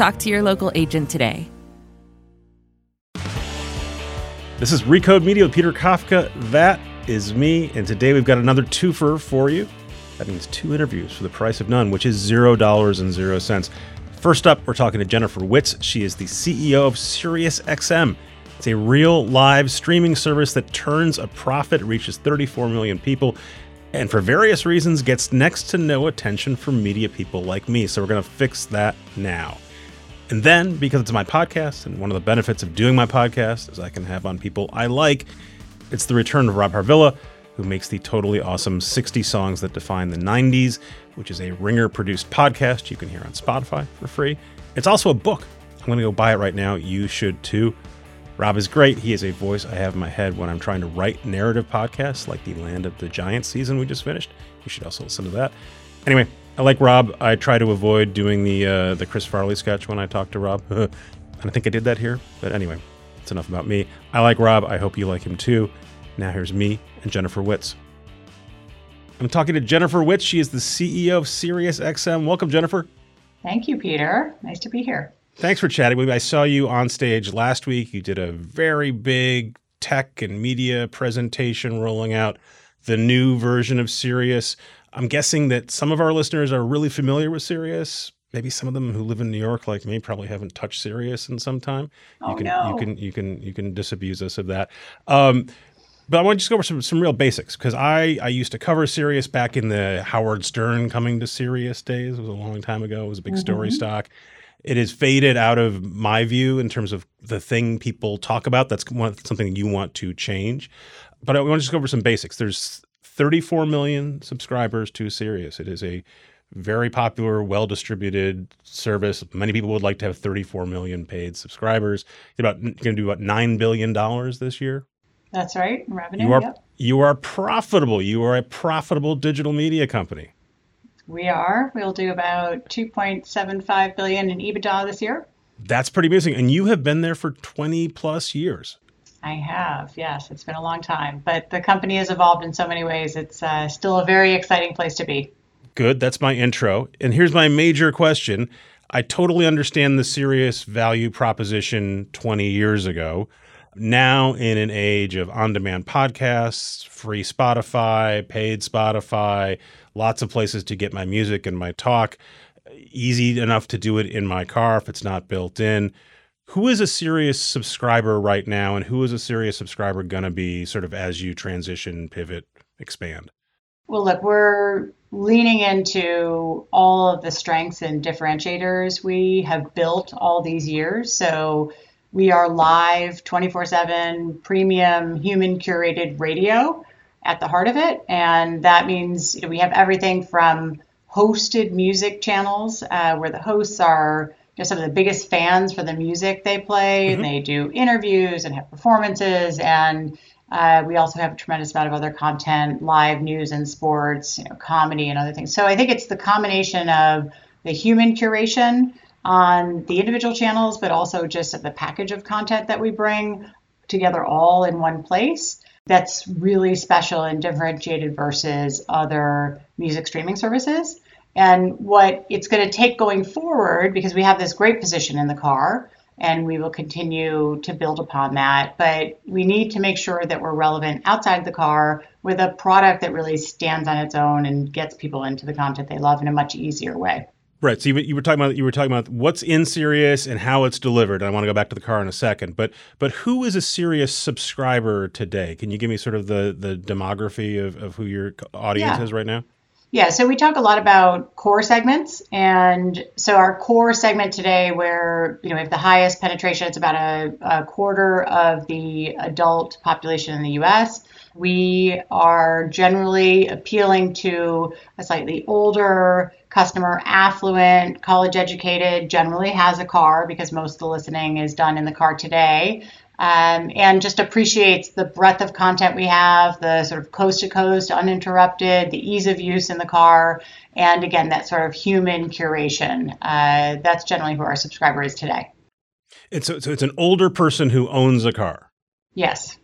Talk to your local agent today. This is Recode Media with Peter Kafka. That is me. And today we've got another twofer for you. That means two interviews for the price of none, which is zero dollars and zero cents. First up, we're talking to Jennifer Witz. She is the CEO of SiriusXM. It's a real live streaming service that turns a profit, reaches 34 million people, and for various reasons gets next to no attention from media people like me. So we're going to fix that now. And then, because it's my podcast, and one of the benefits of doing my podcast is I can have on people I like, it's the return of Rob Harvilla, who makes the totally awesome 60 Songs That Define the 90s, which is a ringer produced podcast you can hear on Spotify for free. It's also a book. I'm going to go buy it right now. You should too. Rob is great. He is a voice I have in my head when I'm trying to write narrative podcasts like the Land of the Giants season we just finished. You should also listen to that. Anyway, like Rob. I try to avoid doing the uh, the Chris Farley sketch when I talk to Rob. and I think I did that here. But anyway, it's enough about me. I like Rob. I hope you like him too. Now here's me and Jennifer Witz. I'm talking to Jennifer Witz. She is the CEO of SiriusXM. Welcome, Jennifer. Thank you, Peter. Nice to be here. Thanks for chatting with me. I saw you on stage last week. You did a very big tech and media presentation rolling out the new version of Sirius. I'm guessing that some of our listeners are really familiar with Sirius. Maybe some of them who live in New York, like me, probably haven't touched Sirius in some time. Oh, you can no. you can you can you can disabuse us of that. Um, but I want to just go over some some real basics because I I used to cover Sirius back in the Howard Stern coming to Sirius days. It was a long time ago. It was a big story Mhm. stock. It has faded out of my view in terms of the thing people talk about. That's one, something you want to change. But I want to just go over some basics. There's 34 million subscribers to Sirius. It is a very popular, well distributed service. Many people would like to have 34 million paid subscribers. You're about going to do about nine billion dollars this year. That's right. Revenue. You are Yep. you are profitable. You are a profitable digital media company. We are. We'll do about 2.75 billion in EBITDA this year. That's pretty amazing. And you have been there for 20 plus years. I have. Yes, it's been a long time, but the company has evolved in so many ways. It's uh, still a very exciting place to be. Good. That's my intro. And here's my major question. I totally understand the Sirius value proposition 20 years ago. Now, in an age of on demand podcasts, free Spotify, paid Spotify, lots of places to get my music and my talk, easy enough to do it in my car if it's not built in. Who is a Sirius subscriber right now, and who is a Sirius subscriber going to be sort of as you transition, pivot, expand? Well, look, we're leaning into all of the strengths and differentiators we have built all these years. So we are live 24 7 premium human curated radio at the heart of it. And that means we have everything from hosted music channels uh, where the hosts are know, some of the biggest fans for the music they play. And they do interviews and have performances. And uh, we also have a tremendous amount of other content, live news and sports, you know, comedy and other things. So I think it's the combination of the human curation on the individual channels, but also just the package of content that we bring together all in one place. That's really special and differentiated versus other music streaming services. And what it's going to take going forward, because we have this great position in the car, and we will continue to build upon that. But we need to make sure that we're relevant outside the car with a product that really stands on its own and gets people into the content they love in a much easier way. Right. So you, you were talking about you were talking about what's in Sirius and how it's delivered. And I want to go back to the car in a second. But but who is a Sirius subscriber today? Can you give me sort of the the demography of, of who your audience Yeah. is right now? Yeah, so we talk a lot about core segments. And so our core segment today, where you know we have the highest penetration, it's about a, a quarter of the adult population in the US. We are generally appealing to a slightly older customer, affluent, college educated, generally has a car because most of the listening is done in the car today. Um, and just appreciates the breadth of content we have, the sort of coast to coast, uninterrupted, the ease of use in the car, and again, that sort of human curation. Uh, that's generally who our subscriber is today. It's so, so it's an older person who owns a car. Yes.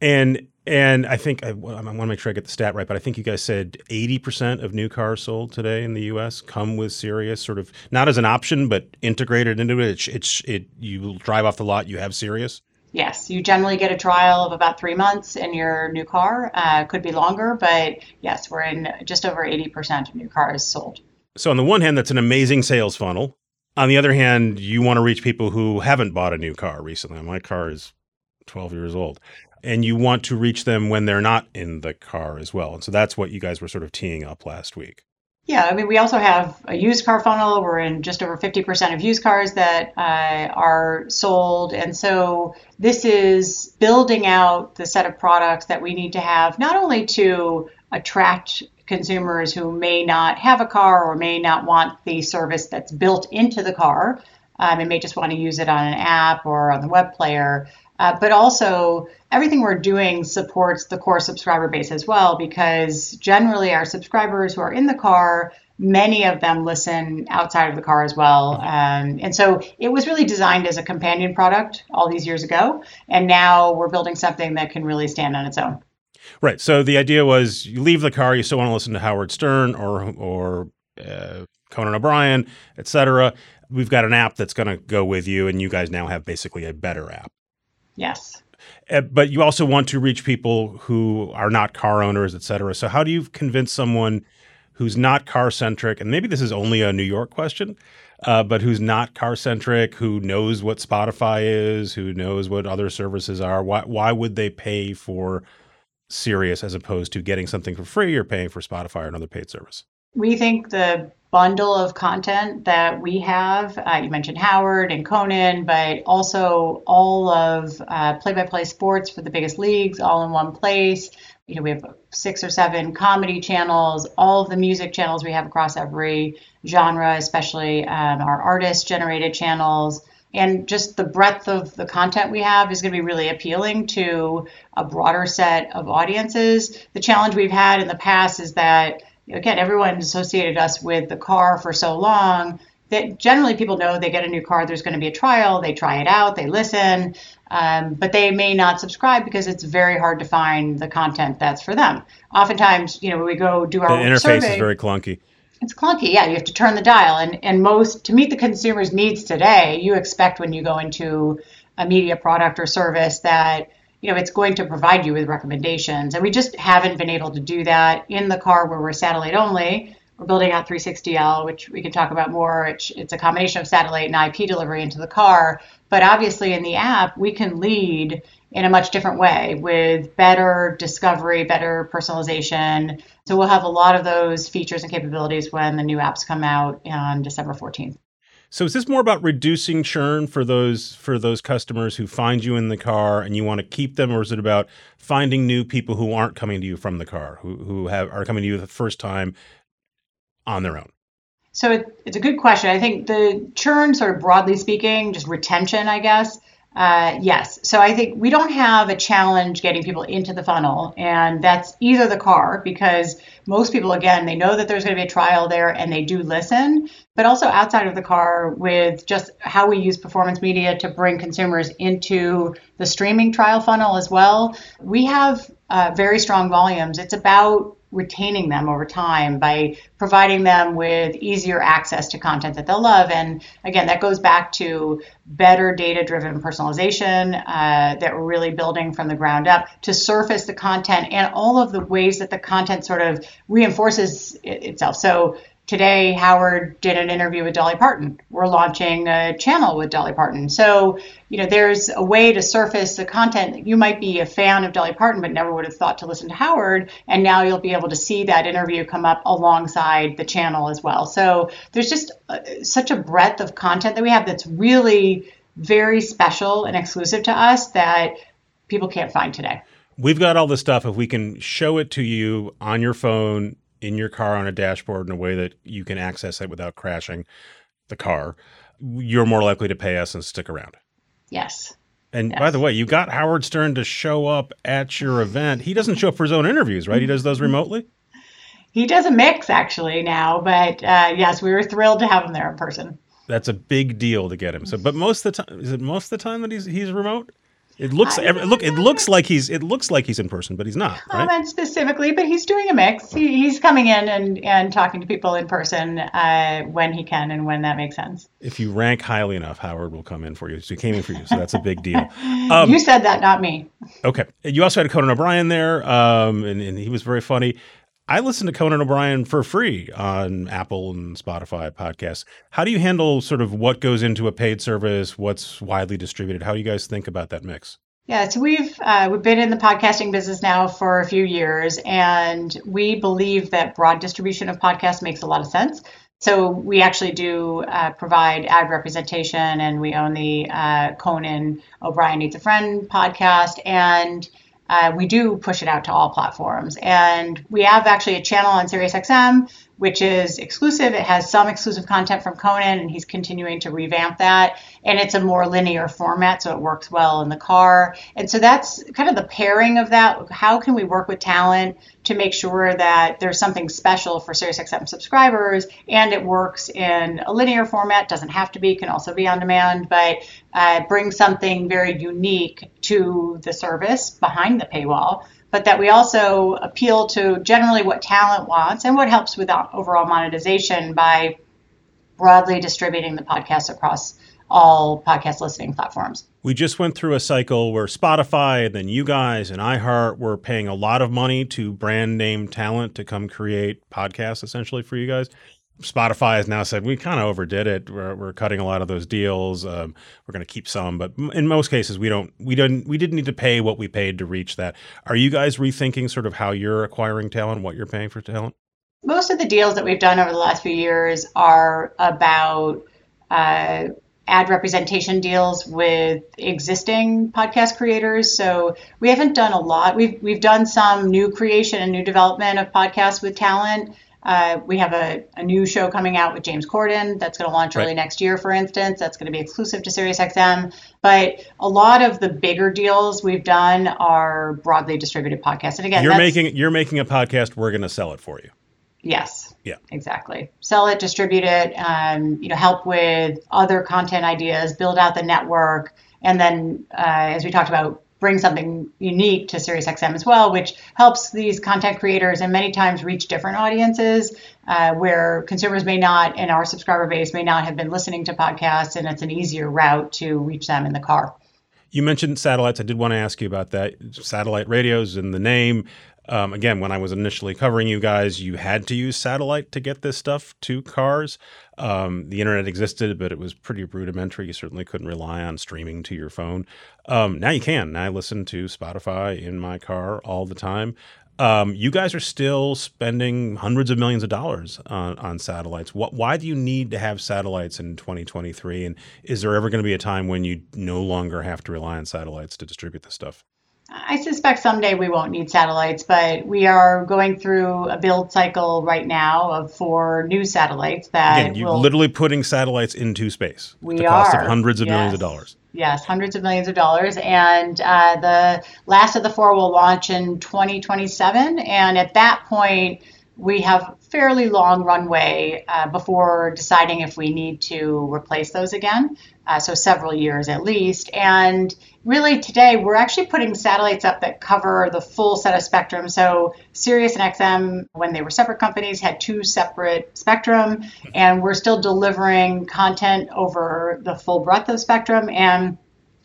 And and I think I, I want to make sure I get the stat right, but I think you guys said 80% of new cars sold today in the U.S. come with Sirius, sort of not as an option, but integrated into it. It's, it's it you drive off the lot, you have Sirius. Yes, you generally get a trial of about three months in your new car. Uh, could be longer, but yes, we're in just over 80% of new cars sold. So on the one hand, that's an amazing sales funnel. On the other hand, you want to reach people who haven't bought a new car recently. My car is 12 years old. And you want to reach them when they're not in the car as well. And so that's what you guys were sort of teeing up last week. Yeah, I mean, we also have a used car funnel. We're in just over 50% of used cars that uh, are sold. And so this is building out the set of products that we need to have, not only to attract consumers who may not have a car or may not want the service that's built into the car um, and may just want to use it on an app or on the web player. Uh, but also, everything we're doing supports the core subscriber base as well, because generally our subscribers who are in the car, many of them listen outside of the car as well. Um, and so it was really designed as a companion product all these years ago. And now we're building something that can really stand on its own. Right. So the idea was you leave the car, you still want to listen to Howard Stern or or uh, Conan O'Brien, etc. We've got an app that's going to go with you, and you guys now have basically a better app. Yes. Uh, but you also want to reach people who are not car owners, etc. So how do you convince someone who's not car centric, and maybe this is only a New York question, uh, but who's not car centric, who knows what Spotify is, who knows what other services are? Why why would they pay for Sirius as opposed to getting something for free or paying for Spotify or another paid service? We think the bundle of content that we have, uh, you mentioned Howard and Conan, but also all of play by play sports for the biggest leagues all in one place. You know, we have six or seven comedy channels, all of the music channels we have across every genre, especially um, our artist generated channels and just the breadth of the content we have is going to be really appealing to a broader set of audiences. The challenge we've had in the past is that again everyone associated us with the car for so long that generally people know they get a new car there's going to be a trial they try it out they listen um, but they may not subscribe because it's very hard to find the content that's for them oftentimes you know when we go do our the interface survey, is very clunky it's clunky. Yeah, you have to turn the dial, and and most to meet the consumer's needs today, you expect when you go into a media product or service that you know it's going to provide you with recommendations, and we just haven't been able to do that in the car where we're satellite only. We're building out 360L, which we can talk about more. It's, it's a combination of satellite and IP delivery into the car, but obviously in the app we can lead in a much different way with better discovery, better personalization, so we'll have a lot of those features and capabilities when the new apps come out on December 14th. So is this more about reducing churn for those for those customers who find you in the car and you want to keep them, or is it about finding new people who aren't coming to you from the car, who who have are coming to you the first time on their own? So it, it's a good question. I think the churn, sort of broadly speaking, just retention, I guess, uh, yes. So I think we don't have a challenge getting people into the funnel, and that's either the car, because most people, again, they know that there's going to be a trial there and they do listen, but also outside of the car with just how we use performance media to bring consumers into the streaming trial funnel as well. We have uh, very strong volumes. It's about retaining them over time by providing them with easier access to content that they'll love. And again, that goes back to better data driven personalization uh, that we're really building from the ground up to surface the content and all of the ways that the content sort of reinforces itself. So Today, Howard did an interview with Dolly Parton. We're launching a channel with Dolly Parton. So, you know, there's a way to surface the content. You might be a fan of Dolly Parton, but never would have thought to listen to Howard. And now you'll be able to see that interview come up alongside the channel as well. So there's just uh, such a breadth of content that we have that's really very special and exclusive to us that people can't find today. we've got all this stuff. If we can show it to you on your phone, in your car, on a dashboard in a way that you can access it without crashing the car, you're more likely to pay us and stick around. Yes. And Yes. by the way, you got Howard Stern to show up at your event. He doesn't show up for his own interviews, right? He does those remotely. He does a mix actually now, but uh, yes, we were thrilled to have him there in person. That's a big deal to get him. So, but most of the time, is it most of the time that he's he's remote? It looks look. It looks like he's it looks like he's in person, but he's not. Right? Comment specifically, but he's doing a mix. He, he's coming in and, and talking to people in person uh, when he can and when that makes sense. If you rank highly enough, Howard will come in for you. So he came in for you. So that's a big deal. Um, you said that, not me. Okay. You also had Conan O'Brien there, um, and, and he was very funny. I listened to Conan O'Brien for free on Apple and Spotify podcasts. How do you handle sort of what goes into a paid service, what's widely distributed? How do you guys think about that mix? Yeah, so we've uh, we've been in the podcasting business now for a few years, and we believe that broad distribution of podcasts makes a lot of sense. So we actually do uh, provide ad representation, and we own the uh, Conan O'Brien Needs a Friend podcast, and uh, we do push it out to all platforms. And we have actually a channel on SiriusXM, which is exclusive. It has some exclusive content from Conan, and he's continuing to revamp that. And it's a more linear format, so it works well in the car. And so that's kind of the pairing of that. How can we work with talent to make sure that there's something special for SiriusXM subscribers and it works in a linear format? Doesn't have to be, can also be on demand, but uh, bring something very unique to the service behind the paywall but that we also appeal to generally what talent wants and what helps with overall monetization by broadly distributing the podcast across all podcast listening platforms. We just went through a cycle where Spotify and then you guys and iHeart were paying a lot of money to brand name talent to come create podcasts essentially for you guys. Spotify has now said we kind of overdid it. We're, we're cutting a lot of those deals. Um, we're going to keep some, but in most cases, we don't. We didn't. We didn't need to pay what we paid to reach that. Are you guys rethinking sort of how you're acquiring talent, what you're paying for talent? Most of the deals that we've done over the last few years are about uh, ad representation deals with existing podcast creators. So we haven't done a lot. We've we've done some new creation and new development of podcasts with talent. Uh, we have a, a, new show coming out with James Corden that's going to launch early Right. next year, for instance. That's going to be exclusive to SiriusXM. But a lot of the bigger deals we've done are broadly distributed podcasts. And again, you're making you're making a podcast. We're going to sell it for you. Yes. Yeah. Exactly. Sell it, distribute it, um, you know, help with other content ideas, build out the network, and then, uh, as we talked about, bring something unique to SiriusXM as well, which helps these content creators and many times reach different audiences uh, where consumers may not, and our subscriber base, may not have been listening to podcasts, and it's an easier route to reach them in the car. You mentioned satellites. I did want to ask you about that. Satellite radios in the name. Um, again, when I was initially covering you guys, you had to use satellite to get this stuff to cars. Um, the internet existed, but it was pretty rudimentary. You certainly couldn't rely on streaming to your phone. Um, now you can. I listen to Spotify in my car all the time. Um, you guys are still spending hundreds of millions of dollars on, on satellites. What, why do you need to have satellites in 2023? And is there ever going to be a time when you no longer have to rely on satellites to distribute this stuff? I suspect someday we won't need satellites, but we are going through a build cycle right now of four new satellites that Again, you're will. literally putting satellites into space We at the cost are, of hundreds of millions of dollars. Yes, hundreds of millions of dollars. And uh, the last of the four will launch in 2027. And at that point, we have fairly long runway uh, before deciding if we need to replace those again. Uh, so several years at least. And really today we're actually putting satellites up that cover the full set of spectrum. So Sirius and XM, when they were separate companies, had two separate spectrum, and we're still delivering content over the full breadth of spectrum. And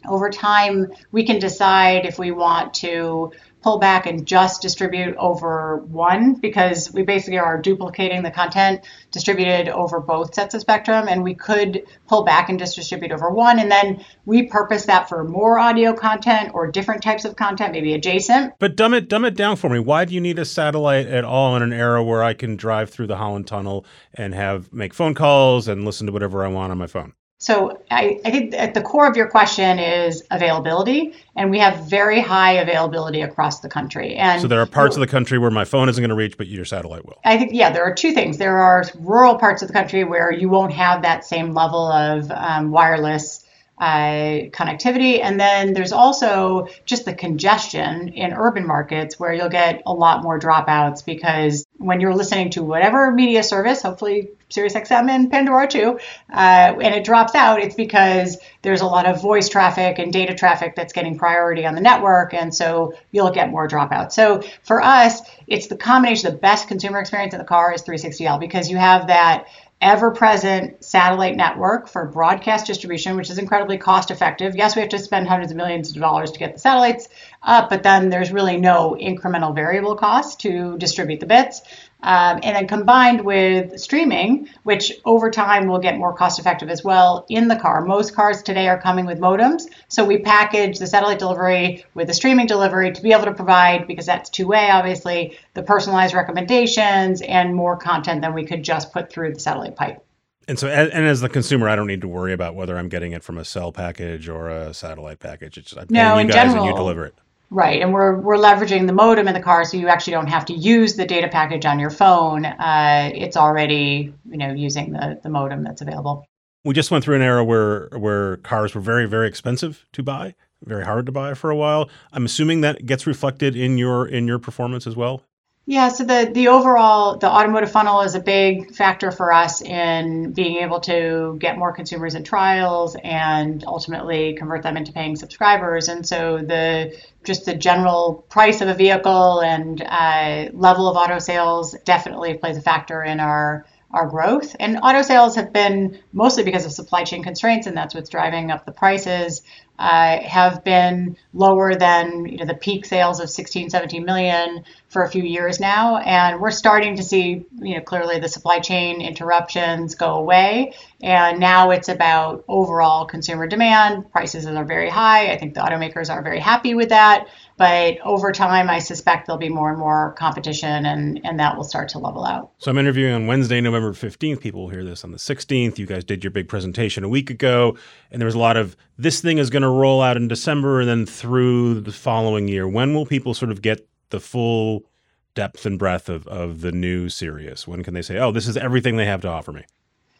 over time, we can decide if we want to pull back and just distribute over one because we basically are duplicating the content distributed over both sets of spectrum and we could pull back and just distribute over one and then repurpose that for more audio content or different types of content maybe adjacent But dumb it, dumb it down for me. Why do you need a satellite at all in an era where I can drive through the Holland Tunnel and have make phone calls and listen to whatever I want on my phone? So I, I, think at the core of your question is availability, and we have very high availability across the country. And so there are parts of the country where my phone isn't going to reach, but your satellite will. I think yeah, there are two things. There are rural parts of the country where you won't have that same level of um, wireless uh, connectivity. And then there's also just the congestion in urban markets where you'll get a lot more dropouts because when you're listening to whatever media service, hopefully SiriusXM and Pandora too, uh, and it drops out, it's because there's a lot of voice traffic and data traffic that's getting priority on the network, and so you'll get more dropouts. So for us, it's the combination. The best consumer experience in the car is 360L because you have that ever present satellite network for broadcast distribution, which is incredibly cost effective. Yes, we have to spend hundreds of millions of dollars to get the satellites but then there's really no incremental variable cost to distribute the bits. Um, and then combined with streaming, which over time will get more cost effective as well in the car. Most cars today are coming with modems. So we package the satellite delivery with the streaming delivery to be able to provide, because that's two way, obviously, the personalized recommendations and more content than we could just put through the satellite pipe. And so, and as the consumer, I don't need to worry about whether I'm getting it from a cell package or a satellite package. It's I'm no, you in guys general, and you deliver it. Right, and we're we're leveraging the modem in the car, so you actually don't have to use the data package on your phone. Uh, it's already you know using the the modem that's available. We just went through an era where where cars were very very expensive to buy, very hard to buy for a while. I'm assuming that gets reflected in your in your performance as well. Yeah, so the the overall the automotive funnel is a big factor for us in being able to get more consumers in trials and ultimately convert them into paying subscribers. And so the just the general price of a vehicle and uh, level of auto sales definitely plays a factor in our our growth. And auto sales have been mostly because of supply chain constraints, and that's what's driving up the prices uh, have been lower than you know, the peak sales of 16, 17 million for a few years now. And we're starting to see, you know, clearly the supply chain interruptions go away. And now it's about overall consumer demand. Prices are very high. I think the automakers are very happy with that. But over time, I suspect there'll be more and more competition and, and that will start to level out. So I'm interviewing on Wednesday, November 15th. People will hear this on the 16th. You guys did your big presentation a week ago, and there was a lot of this thing is going to roll out in December and then through the following year. When will people sort of get the full depth and breadth of, of the new Sirius? When can they say, oh, this is everything they have to offer me?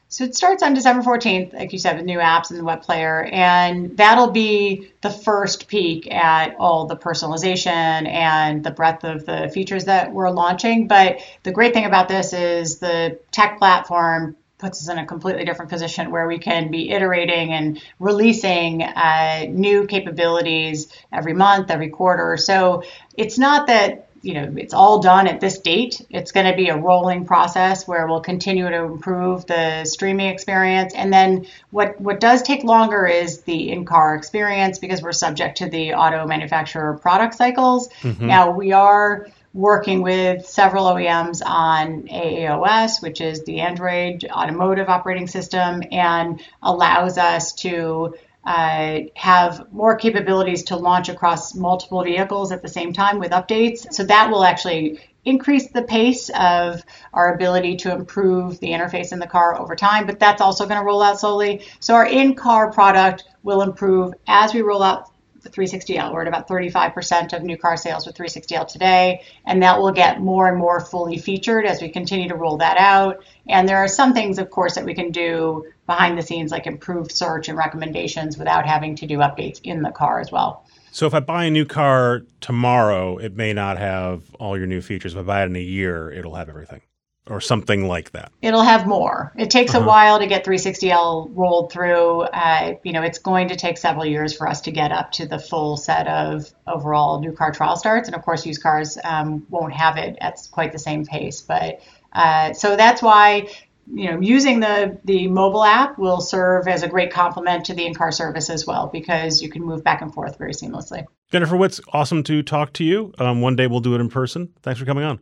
So it starts on December 14th, like you said, with new apps and the web player, and that'll be the first peek at all the personalization and the breadth of the features that we're launching. But the great thing about this is the tech platform puts us in a completely different position where we can be iterating and releasing uh, new capabilities every month, every quarter. So it's not that you know it's all done at this date it's going to be a rolling process where we'll continue to improve the streaming experience and then what what does take longer is the in-car experience because we're subject to the auto manufacturer product cycles mm-hmm. now we are working with several OEMs on AAOS, which is the Android automotive operating system, and allows us to uh, have more capabilities to launch across multiple vehicles at the same time with updates. So that will actually increase the pace of our ability to improve the interface in the car over time, but that's also going to roll out slowly. So our in-car product will improve as we roll out 360L. We're at about 35% of new car sales with 360L today, and that will get more and more fully featured as we continue to roll that out. And there are some things, of course, that we can do behind the scenes, like improved search and recommendations without having to do updates in the car as well. So if I buy a new car tomorrow, it may not have all your new features. If I buy it in a year, it'll have everything or something like that. It'll have more. It takes uh-huh. a while to get 360L rolled through. Uh, you know, it's going to take several years for us to get up to the full set of overall new car trial starts, and of course, used cars um, won't have it at quite the same pace. But uh, so that's why. You know, using the the mobile app will serve as a great complement to the in-car service as well because you can move back and forth very seamlessly. Jennifer Witz, awesome to talk to you. Um, one day we'll do it in person. Thanks for coming on.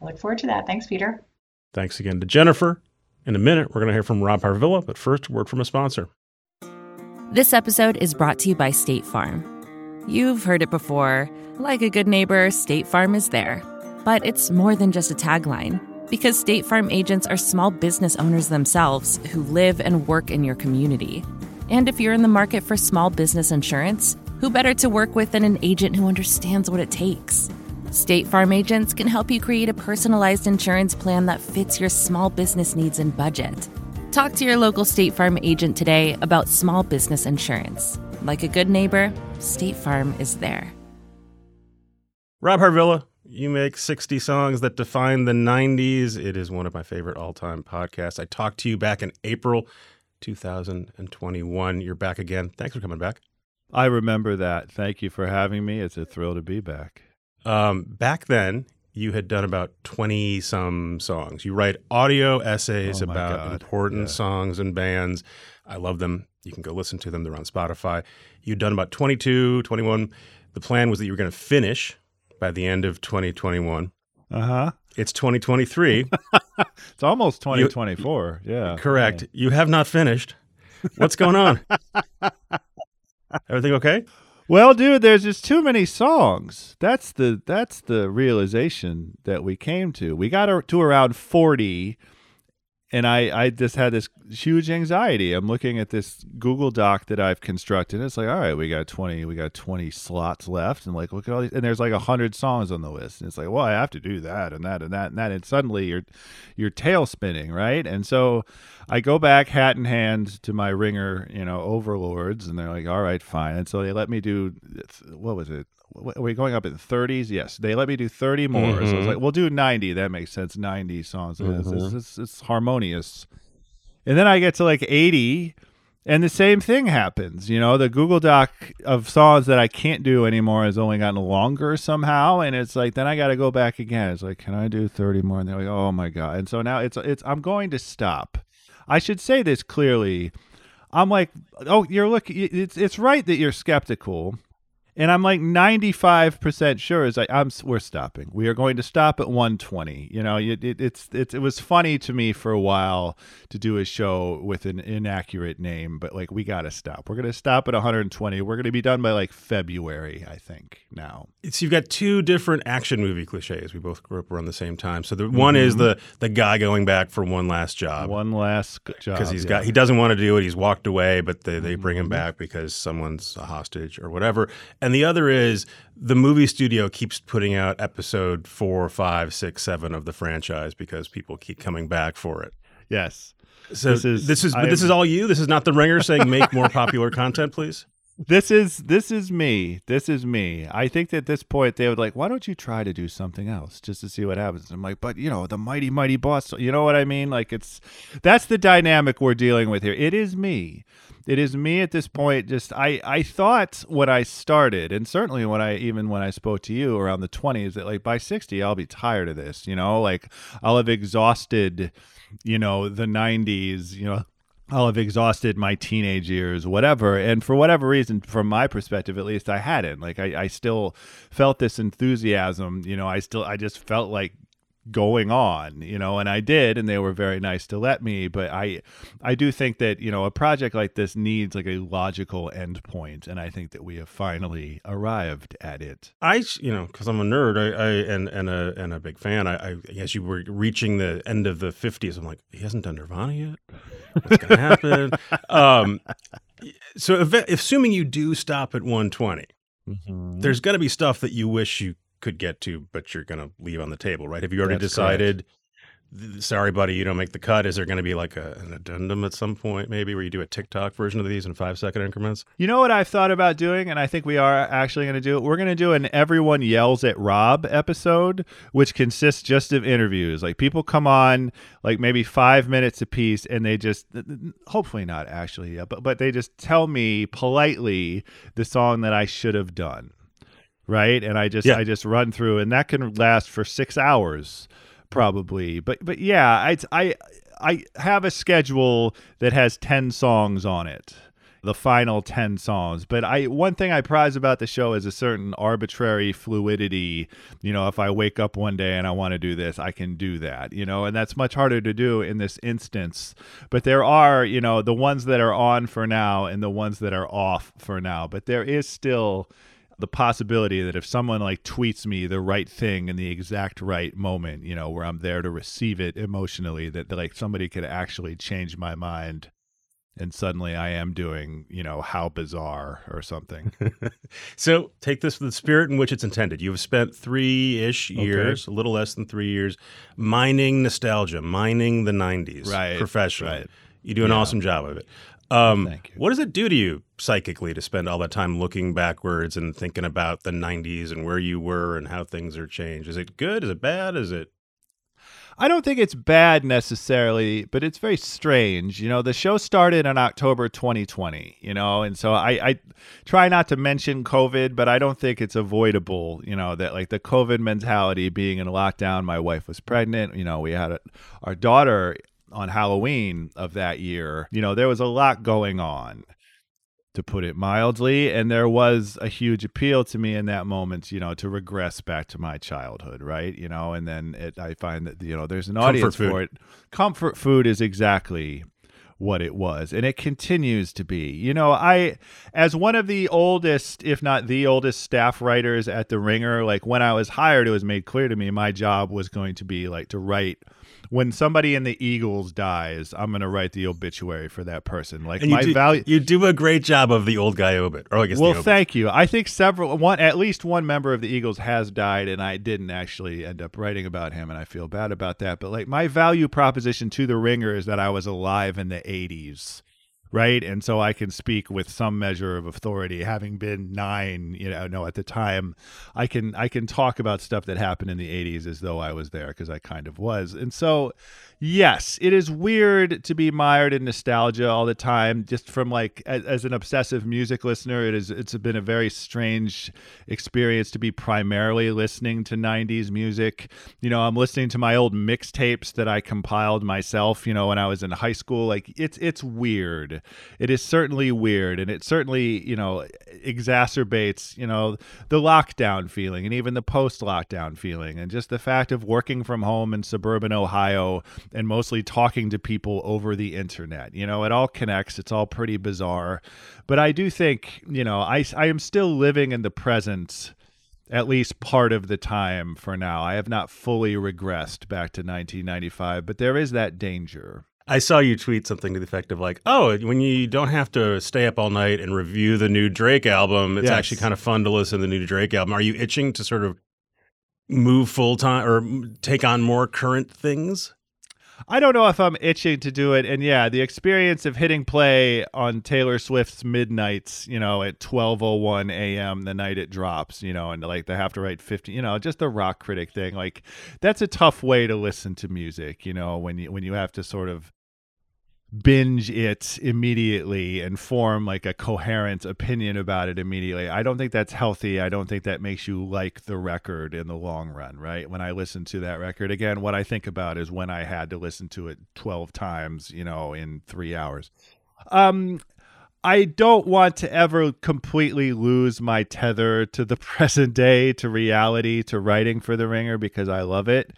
I look forward to that. Thanks, Peter. Thanks again to Jennifer. In a minute, we're going to hear from Rob Harvilla, but first, a word from a sponsor. This episode is brought to you by State Farm. You've heard it before. Like a good neighbor, State Farm is there. But it's more than just a tagline, because State Farm agents are small business owners themselves who live and work in your community And if you're in the market for small business insurance, who better to work with than an agent who understands what it takes? State Farm agents can help you create a personalized insurance plan that fits your small business needs and budget. Talk to your local State Farm agent today about small business insurance. Like a good neighbor, State Farm is there. Rob Harvilla, you make 60 songs that define the 90s. It is one of my favorite all time podcasts. I talked to you back in April 2021. You're back again. Thanks for coming back. I remember that. Thank you for having me. It's a thrill to be back. Um, back then, you had done about 20 some songs. You write audio essays Oh about God. important Yeah. songs and bands. I love them. You can go listen to them. They're on Spotify. You'd done about 22, 21. The plan was that you were going to finish by the end of 2021. Uh huh. It's 2023. It's almost 2024. yeah. Correct. You have not finished. What's going on? Everything okay? Well, dude, there's just too many songs. That's the that's the realization that we came to. We got to around 40 and I I just had this huge anxiety. I'm looking at this Google Doc that I've constructed. It's like, all right, we got 20 we got 20 slots left and like look at all these and there's like 100 songs on the list. And it's like, well, I have to do that and that and that and that and suddenly you're you're tail spinning, right? And so I go back hat in hand to my ringer, you know, overlords, and they're like, "All right, fine." And so they let me do what was it? Are we going up in 30s? Yes, they let me do 30 more. So I was mm-hmm. like, "We'll do 90. That makes sense. 90 songs. It's, it's, mm-hmm. it's, it's harmonious." And then I get to like 80, and the same thing happens. You know, the Google Doc of songs that I can't do anymore has only gotten longer somehow, and it's like then I got to go back again. It's like, can I do 30 more? And they're like, "Oh my god!" And so now it's it's I'm going to stop. I should say this clearly. I'm like, oh, you're looking, It's it's right that you're skeptical, and I'm like 95 percent sure. Is like I'm we're stopping. We are going to stop at 120. You know, it, it, it's it's it was funny to me for a while to do a show with an inaccurate name, but like we got to stop. We're gonna stop at 120. We're gonna be done by like February, I think. Now, So you've got two different action movie cliches. We both grew up around the same time. So the one is the the guy going back for one last job one last job because he's yeah. got he doesn't want to do it. He's walked away, but they, they bring him Mm-hmm. back because someone's a hostage or whatever. And the other is the movie studio keeps putting out episode four, five, six, seven of the franchise because people keep coming back for it. yes. So This is- this is but this is all you. This is not the ringer saying make more popular content, please. This is this is me. This is me. I think that at this point they would like, why don't you try to do something else just to see what happens? I'm like, but you know, the mighty mighty boss. You know what I mean? Like it's that's the dynamic we're dealing with here. It is me. It is me at this point. Just I I thought when I started, and certainly when I even when I spoke to you around the 20s, that like by 60 I'll be tired of this. You know, like I'll have exhausted, you know, the 90s. You know. Oh, I'll have exhausted my teenage years, whatever. And for whatever reason, from my perspective at least, I hadn't. Like I, I still felt this enthusiasm. You know, I still I just felt like going on, you know, and I did, and they were very nice to let me. But I I do think that, you know, a project like this needs like a logical endpoint, and I think that we have finally arrived at it. I, you know, because I'm a nerd, I, I and and a and a big fan. I, I guess you were reaching the end of the '50s. I'm like, he hasn't done Nirvana yet. What's gonna happen? um, so, if, assuming you do stop at 120, Mm-hmm. there's got to be stuff that you wish you could get to, but you're gonna leave on the table, right? Have you already That's decided? th- Sorry, buddy, you don't make the cut. Is there going to be like a, an addendum at some point, maybe, where you do a TikTok version of these in five second increments? You know what I've thought about doing, and I think we are actually going to do it? We're going to do an Everyone Yells at Rob episode, which consists just of interviews. Like people come on, like maybe five minutes apiece, and they just, hopefully not actually, yeah, but, but they just tell me politely the song that I should have done. Right. And I just, Yeah. I just run through, and that can last for six hours probably. But, but yeah, I, I, I have a schedule that has 10 songs on it the final 10 songs but i one thing i prize about the show is a certain arbitrary fluidity you know if i wake up one day and i want to do this i can do that you know and that's much harder to do in this instance but there are you know the ones that are on for now and the ones that are off for now but there is still the possibility that if someone like tweets me the right thing in the exact right moment, you know, where I'm there to receive it emotionally, that like somebody could actually change my mind and suddenly I am doing, you know, how bizarre or something. so take this with the spirit in which it's intended. You've spent three ish years, okay. a little less than three years, mining nostalgia, mining the 90s right, professionally. Right. You do an yeah. awesome job of it. Um, well, what does it do to you psychically to spend all that time looking backwards and thinking about the 90s and where you were and how things are changed? Is it good? Is it bad? Is it I don't think it's bad necessarily, but it's very strange. You know, the show started in October 2020, you know, and so I, I try not to mention COVID, but I don't think it's avoidable, you know, that like the COVID mentality being in lockdown. My wife was pregnant, you know, we had a, our daughter on Halloween of that year. You know, there was a lot going on to put it mildly. And there was a huge appeal to me in that moment, you know, to regress back to my childhood, right? You know, and then it, I find that, you know, there's an audience for it. Comfort food is exactly what it was and it continues to be you know i as one of the oldest if not the oldest staff writers at the ringer like when i was hired it was made clear to me my job was going to be like to write when somebody in the Eagles dies, I'm going to write the obituary for that person. Like my do, value. You do a great job of the old guy obit, or I guess. Well, thank you. I think several, one at least one member of the Eagles has died, and I didn't actually end up writing about him, and I feel bad about that. But like my value proposition to the Ringer is that I was alive in the '80s right? And so I can speak with some measure of authority, having been nine, you know, no, at the time, I can I can talk about stuff that happened in the '80s as though I was there because I kind of was. And so, yes, it is weird to be mired in nostalgia all the time. Just from like as, as an obsessive music listener, it is it's been a very strange experience to be primarily listening to '90s music. You know, I'm listening to my old mixtapes that I compiled myself. You know, when I was in high school. Like it's it's weird it is certainly weird and it certainly you know exacerbates you know the lockdown feeling and even the post lockdown feeling and just the fact of working from home in suburban ohio and mostly talking to people over the internet you know it all connects it's all pretty bizarre but i do think you know i i am still living in the present at least part of the time for now. I have not fully regressed back to 1995, but there is that danger. I saw you tweet something to the effect of like, "Oh, when you don't have to stay up all night and review the new Drake album, it's yes. actually kind of fun to listen to the new Drake album." Are you itching to sort of move full time or take on more current things? I don't know if I'm itching to do it. And yeah, the experience of hitting play on Taylor Swift's Midnights, you know, at 12:01 a.m. the night it drops, you know, and like they have to write 50, you know, just the rock critic thing. Like that's a tough way to listen to music, you know, when you when you have to sort of binge it immediately and form like a coherent opinion about it immediately. I don't think that's healthy. I don't think that makes you like the record in the long run, right? When I listen to that record again, what I think about is when I had to listen to it 12 times, you know, in 3 hours. Um I don't want to ever completely lose my tether to the present day, to reality, to writing for the ringer because I love it.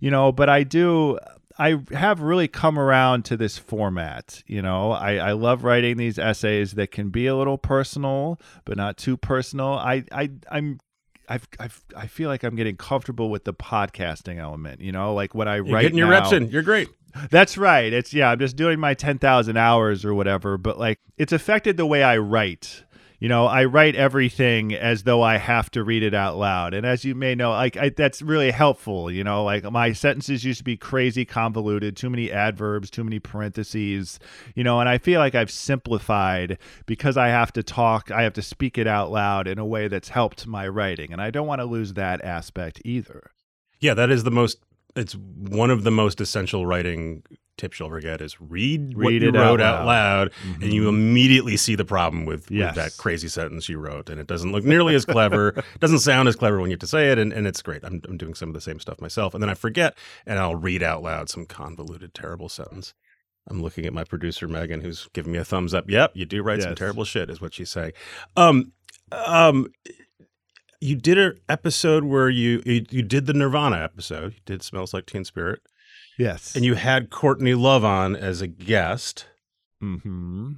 You know, but I do I have really come around to this format. You know, I, I love writing these essays that can be a little personal, but not too personal. I, I I'm I've, I've I feel like I'm getting comfortable with the podcasting element. You know, like when I You're write, getting your now, reps in. You're great. That's right. It's yeah. I'm just doing my ten thousand hours or whatever. But like, it's affected the way I write you know, I write everything as though I have to read it out loud. And as you may know, like I, that's really helpful. You know, like my sentences used to be crazy convoluted, too many adverbs, too many parentheses. You know, and I feel like I've simplified because I have to talk, I have to speak it out loud in a way that's helped my writing, and I don't want to lose that aspect either. Yeah, that is the most. It's one of the most essential writing tips you'll forget is read, read what you wrote out loud, out loud mm-hmm. and you mm-hmm. immediately see the problem with, yes. with, that crazy sentence you wrote. And it doesn't look nearly as clever, doesn't sound as clever when you have to say it. And, and it's great. I'm, I'm doing some of the same stuff myself. And then I forget and I'll read out loud some convoluted, terrible sentence. I'm looking at my producer, Megan, who's giving me a thumbs up. Yep, you do write yes. some terrible shit, is what she's saying. Um, um, you did an episode where you, you, you did the Nirvana episode. You did "Smells Like Teen Spirit." Yes. And you had Courtney Love on as a guest. Mm-hmm.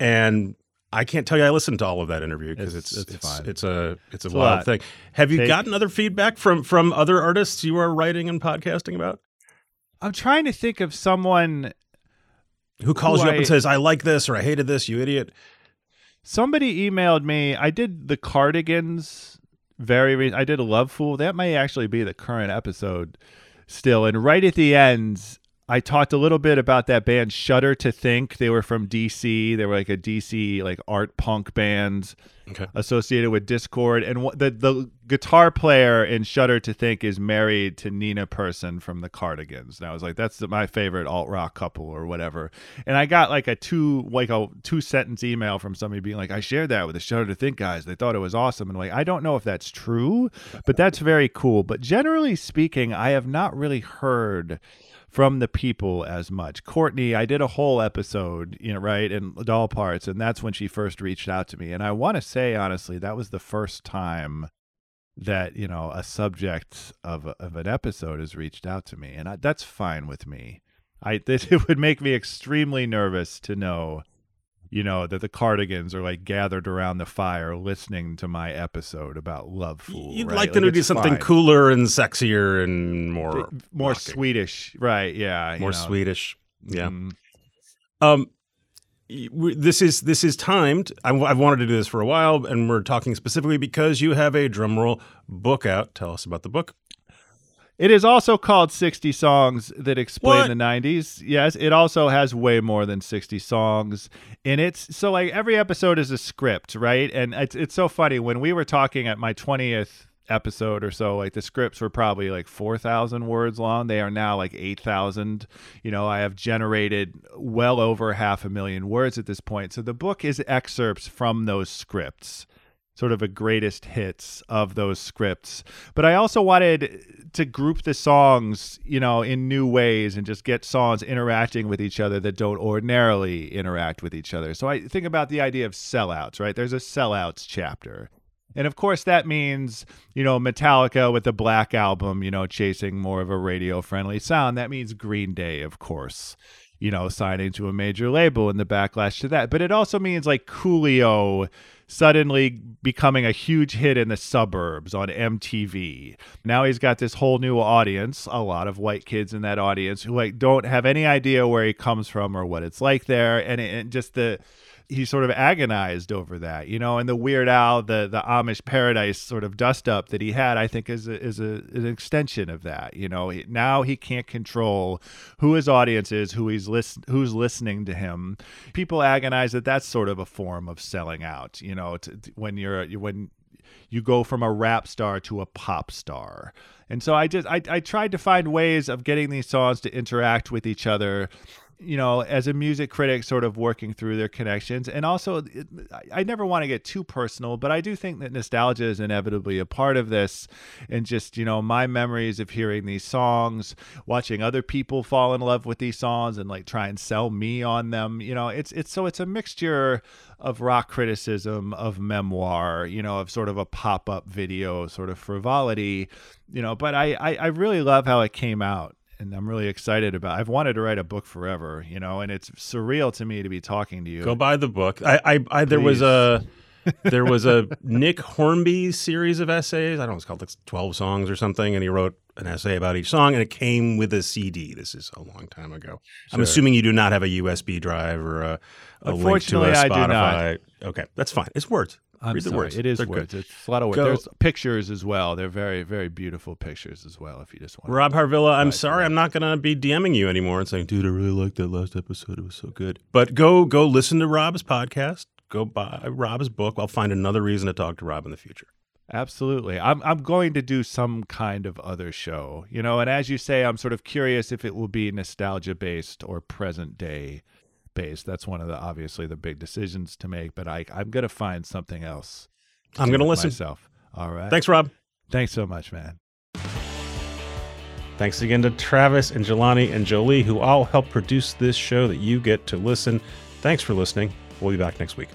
And I can't tell you I listened to all of that interview because it's it's, it's, it's, a it's a it's wild a thing. Have you Take, gotten other feedback from from other artists you are writing and podcasting about? I'm trying to think of someone Who calls Who you up I- and says, "I like this" or "I hated this"? You idiot. Somebody emailed me. I did the Cardigans very. Re- I did a Love Fool. That may actually be the current episode still. And right at the end, I talked a little bit about that band Shudder to Think. They were from DC. They were like a DC like art punk band Okay. associated with Dischord. And wh- the the guitar player in Shudder to Think is married to Nina Persson from the Cardigans. And I was like, that's my favorite alt rock couple or whatever. And I got like a two like a two sentence email from somebody being like, I shared that with the Shudder to Think guys. They thought it was awesome. And like, I don't know if that's true, but that's very cool. But generally speaking, I have not really heard from the people as much. Courtney, I did a whole episode, you know, right, in doll parts, and that's when she first reached out to me. And I want to say honestly, that was the first time that you know a subject of of an episode has reached out to me, and I, that's fine with me. I it would make me extremely nervous to know, you know, that the Cardigans are like gathered around the fire listening to my episode about Lovefool. You'd right? like them to do something fine. cooler and sexier and more more rocking, Swedish, right? Yeah, you more know. Swedish. Yeah. Mm. Um, this is this is timed. I, have wanted to do this for a while, and we're talking specifically because you have a drumroll book out. Tell us about the book. It is also called 60 Songs That Explain What? the 90s. Yes, it also has way more than 60 songs in it. So, like, every episode is a script, right? And it's, it's so funny. When we were talking at my 20th episode or so, like, the scripts were probably like 4,000 words long. They are now like 8,000. You know, I have generated well over half a million words at this point. So, the book is excerpts from those scripts sort of a greatest hits of those scripts. But I also wanted to group the songs, you know, in new ways and just get songs interacting with each other that don't ordinarily interact with each other. So I think about the idea of sellouts, right? There's a sellouts chapter. And of course, that means, you know, Metallica with the Black Album, you know, chasing more of a radio friendly sound. That means Green Day, of course, you know, signing to a major label and the backlash to that. But it also means like Coolio suddenly becoming a huge hit in the suburbs on MTV. Now he's got this whole new audience, a lot of white kids in that audience who like don't have any idea where he comes from or what it's like there and, it, and just the he sort of agonized over that, you know, and the Weird Al, the the Amish Paradise sort of dust up that he had, I think is a, is a, an extension of that. You know, now he can't control who his audience is, who he's listen, who's listening to him. People agonize that that's sort of a form of selling out. You know, to, to- when you're when you go from a rap star to a pop star. And so I just I, I tried to find ways of getting these songs to interact with each other you know, as a music critic, sort of working through their connections. And also, I never want to get too personal, but I do think that nostalgia is inevitably a part of this. And just, you know, my memories of hearing these songs, watching other people fall in love with these songs and like try and sell me on them. You know, it's, it's so it's a mixture of rock criticism, of memoir, you know, of sort of a pop up video, sort of frivolity, you know, but I, I, I really love how it came out and I'm really excited about. I've wanted to write a book forever, you know, and it's surreal to me to be talking to you. Go buy the book. I, I, I there was a there was a Nick Hornby series of essays. I don't know, it's called like twelve songs or something, and he wrote an essay about each song, and it came with a CD. This is a long time ago. I'm assuming you do not have a USB drive or a, a link to a Unfortunately, I do not. Spotify. Okay, that's fine. It's words. I'm Read the sorry. words. It is They're good. words. It's a lot of words. Go- There's pictures as well. They're very, very beautiful pictures as well. If you just want. Rob Harvilla, I'm sorry. I'm not gonna be DMing you anymore and saying, "Dude, I really liked that last episode. It was so good." But go, go listen to Rob's podcast. Go buy Rob's book. I'll find another reason to talk to Rob in the future. Absolutely. I'm I'm going to do some kind of other show, you know, and as you say, I'm sort of curious if it will be nostalgia based or present day based. That's one of the obviously the big decisions to make, but I I'm going to find something else. I'm gonna listen. myself. All right. Thanks, Rob. Thanks so much, man. Thanks again to Travis and Jelani and Jolie, who all help produce this show that you get to listen. Thanks for listening. We'll be back next week.